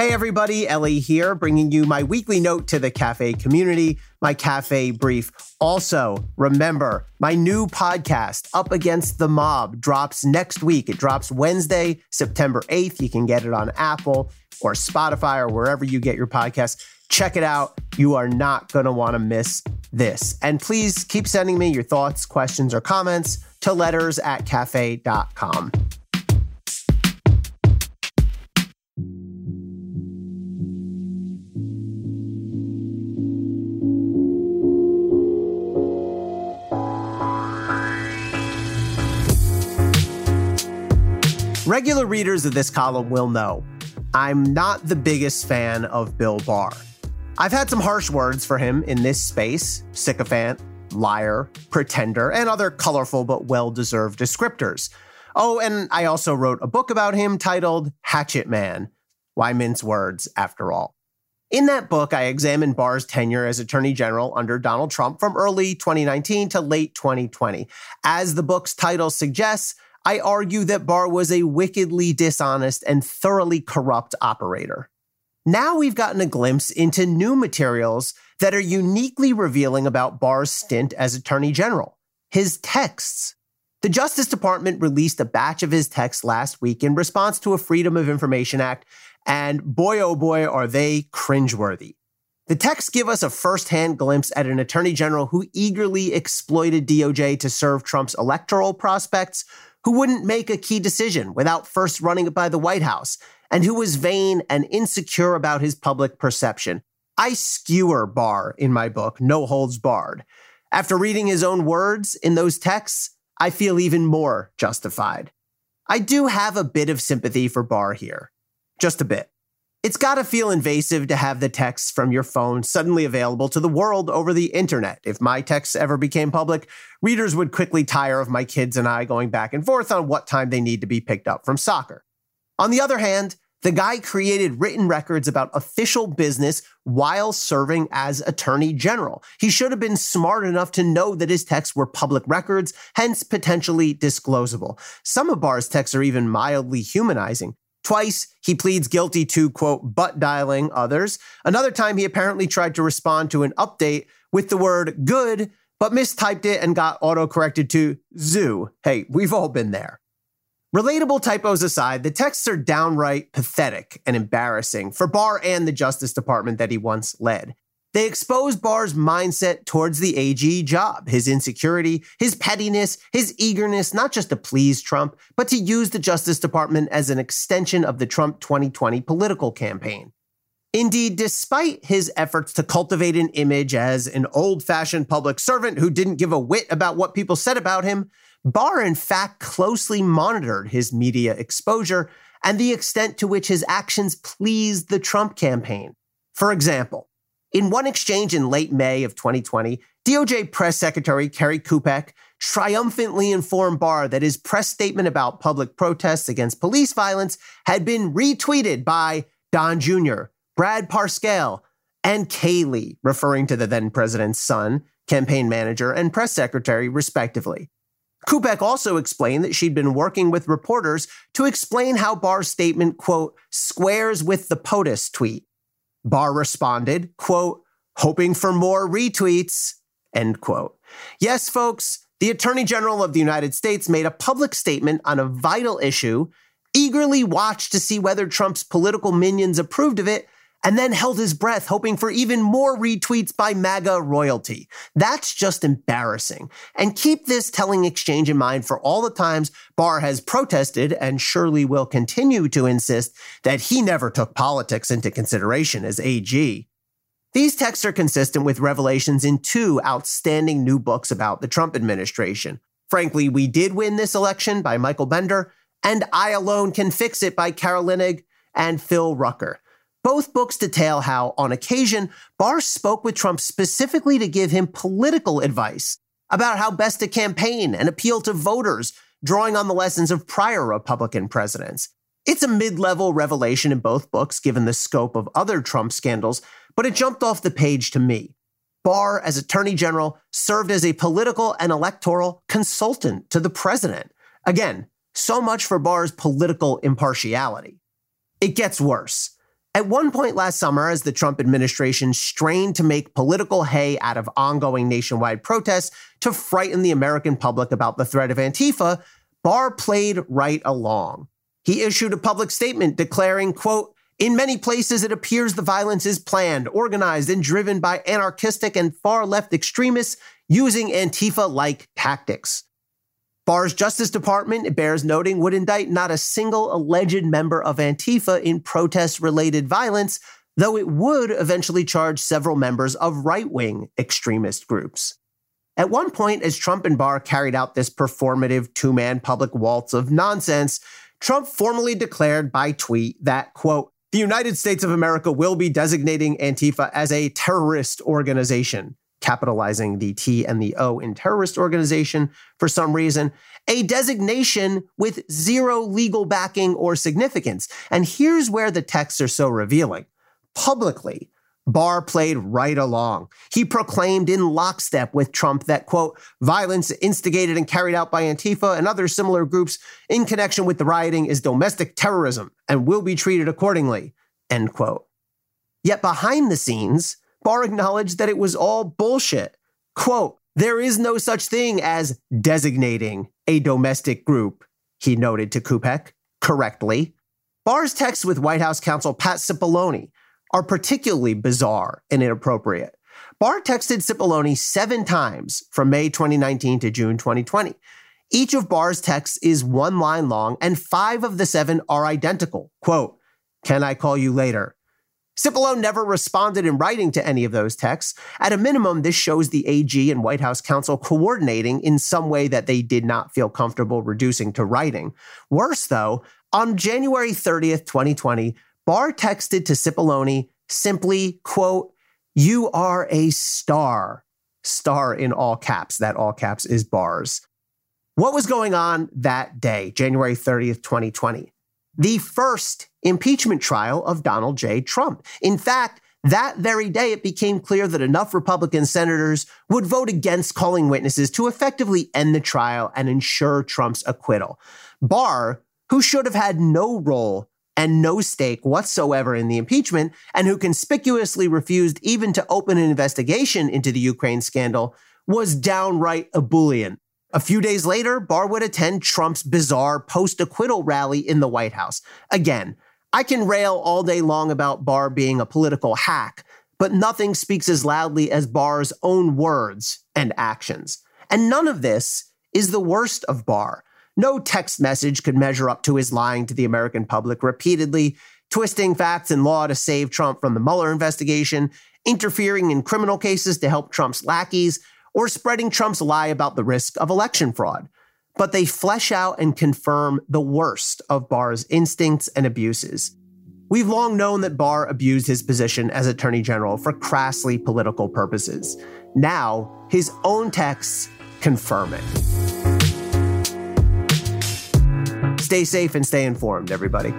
Hey everybody, Elie here, bringing you my weekly note to the cafe community, my cafe brief. Also, remember, my new podcast, Up Against the Mob, drops next week. It drops Wednesday, September 8th. You can get it on Apple or Spotify or wherever you get your podcasts. Check it out. You are not going to want to miss this. And please keep sending me your thoughts, questions, or comments to letters at cafe.com. Regular readers of this column will know I'm not the biggest fan of Bill Barr. I've had some harsh words for him in this space sycophant, liar, pretender, and other colorful but well deserved descriptors. Oh, and I also wrote a book about him titled Hatchet Man Why Mince Words, After All. In that book, I examined Barr's tenure as Attorney General under Donald Trump from early 2019 to late 2020. As the book's title suggests, I argue that Barr was a wickedly dishonest and thoroughly corrupt operator. Now we've gotten a glimpse into new materials that are uniquely revealing about Barr's stint as Attorney General his texts. The Justice Department released a batch of his texts last week in response to a Freedom of Information Act, and boy oh boy are they cringeworthy. The texts give us a firsthand glimpse at an attorney general who eagerly exploited DOJ to serve Trump's electoral prospects, who wouldn't make a key decision without first running it by the White House, and who was vain and insecure about his public perception. I skewer Barr in my book, No Holds Barred. After reading his own words in those texts, I feel even more justified. I do have a bit of sympathy for Barr here. Just a bit. It's gotta feel invasive to have the texts from your phone suddenly available to the world over the internet. If my texts ever became public, readers would quickly tire of my kids and I going back and forth on what time they need to be picked up from soccer. On the other hand, the guy created written records about official business while serving as attorney general. He should have been smart enough to know that his texts were public records, hence potentially disclosable. Some of Barr's texts are even mildly humanizing. Twice, he pleads guilty to, quote, butt dialing others. Another time, he apparently tried to respond to an update with the word good, but mistyped it and got autocorrected to zoo. Hey, we've all been there. Relatable typos aside, the texts are downright pathetic and embarrassing for Barr and the Justice Department that he once led. They expose Barr's mindset towards the AG job, his insecurity, his pettiness, his eagerness not just to please Trump, but to use the Justice Department as an extension of the Trump 2020 political campaign. Indeed, despite his efforts to cultivate an image as an old fashioned public servant who didn't give a whit about what people said about him, Barr in fact closely monitored his media exposure and the extent to which his actions pleased the Trump campaign. For example, in one exchange in late May of 2020, DOJ Press Secretary Kerry Kupec triumphantly informed Barr that his press statement about public protests against police violence had been retweeted by Don Jr., Brad Parscale, and Kayleigh, referring to the then president's son, campaign manager, and press secretary, respectively. Kupec also explained that she'd been working with reporters to explain how Barr's statement, quote, squares with the POTUS tweet, Barr responded, quote, hoping for more retweets, end quote. Yes, folks, the Attorney General of the United States made a public statement on a vital issue, eagerly watched to see whether Trump's political minions approved of it, and then held his breath, hoping for even more retweets by MAGA royalty. That's just embarrassing. And keep this telling exchange in mind for all the times Barr has protested and surely will continue to insist that he never took politics into consideration as AG. These texts are consistent with revelations in two outstanding new books about the Trump administration. Frankly, We Did Win This Election by Michael Bender and I Alone Can Fix It by Carol Leonnig and Phil Rucker. Both books detail how, on occasion, Barr spoke with Trump specifically to give him political advice about how best to campaign and appeal to voters, drawing on the lessons of prior Republican presidents. It's a mid level revelation in both books, given the scope of other Trump scandals, but it jumped off the page to me. Barr, as Attorney General, served as a political and electoral consultant to the president. Again, so much for Barr's political impartiality. It gets worse. At one point last summer, as the Trump administration strained to make political hay out of ongoing nationwide protests to frighten the American public about the threat of Antifa, Barr played right along. He issued a public statement declaring, quote, in many places, it appears the violence is planned, organized, and driven by anarchistic and far left extremists using Antifa like tactics. Barr's Justice Department, it bears noting, would indict not a single alleged member of Antifa in protest related violence, though it would eventually charge several members of right wing extremist groups. At one point, as Trump and Barr carried out this performative two man public waltz of nonsense, Trump formally declared by tweet that, quote, the United States of America will be designating Antifa as a terrorist organization, capitalizing the T and the O in terrorist organization for some reason, a designation with zero legal backing or significance. And here's where the texts are so revealing. Publicly, Barr played right along. He proclaimed in lockstep with Trump that, quote, violence instigated and carried out by Antifa and other similar groups in connection with the rioting is domestic terrorism and will be treated accordingly, end quote. Yet behind the scenes, Barr acknowledged that it was all bullshit. Quote, there is no such thing as designating a domestic group, he noted to Kupec correctly. Barr's texts with White House counsel Pat Cipollone are particularly bizarre and inappropriate. Barr texted Cipollone seven times from May 2019 to June 2020. Each of Barr's texts is one line long, and five of the seven are identical. Quote, Can I call you later? Cipollone never responded in writing to any of those texts. At a minimum, this shows the AG and White House counsel coordinating in some way that they did not feel comfortable reducing to writing. Worse, though, on January 30th, 2020, Barr texted to Cipollone simply, quote, you are a star. Star in all caps. That all caps is Barr's. What was going on that day, January 30th, 2020? The first impeachment trial of Donald J. Trump. In fact, that very day, it became clear that enough Republican senators would vote against calling witnesses to effectively end the trial and ensure Trump's acquittal. Barr, who should have had no role and no stake whatsoever in the impeachment, and who conspicuously refused even to open an investigation into the Ukraine scandal, was downright ebullient. A few days later, Barr would attend Trump's bizarre post acquittal rally in the White House. Again, I can rail all day long about Barr being a political hack, but nothing speaks as loudly as Barr's own words and actions. And none of this is the worst of Barr. No text message could measure up to his lying to the American public repeatedly, twisting facts and law to save Trump from the Mueller investigation, interfering in criminal cases to help Trump's lackeys, or spreading Trump's lie about the risk of election fraud. But they flesh out and confirm the worst of Barr's instincts and abuses. We've long known that Barr abused his position as Attorney General for crassly political purposes. Now, his own texts confirm it. Stay safe and stay informed, everybody.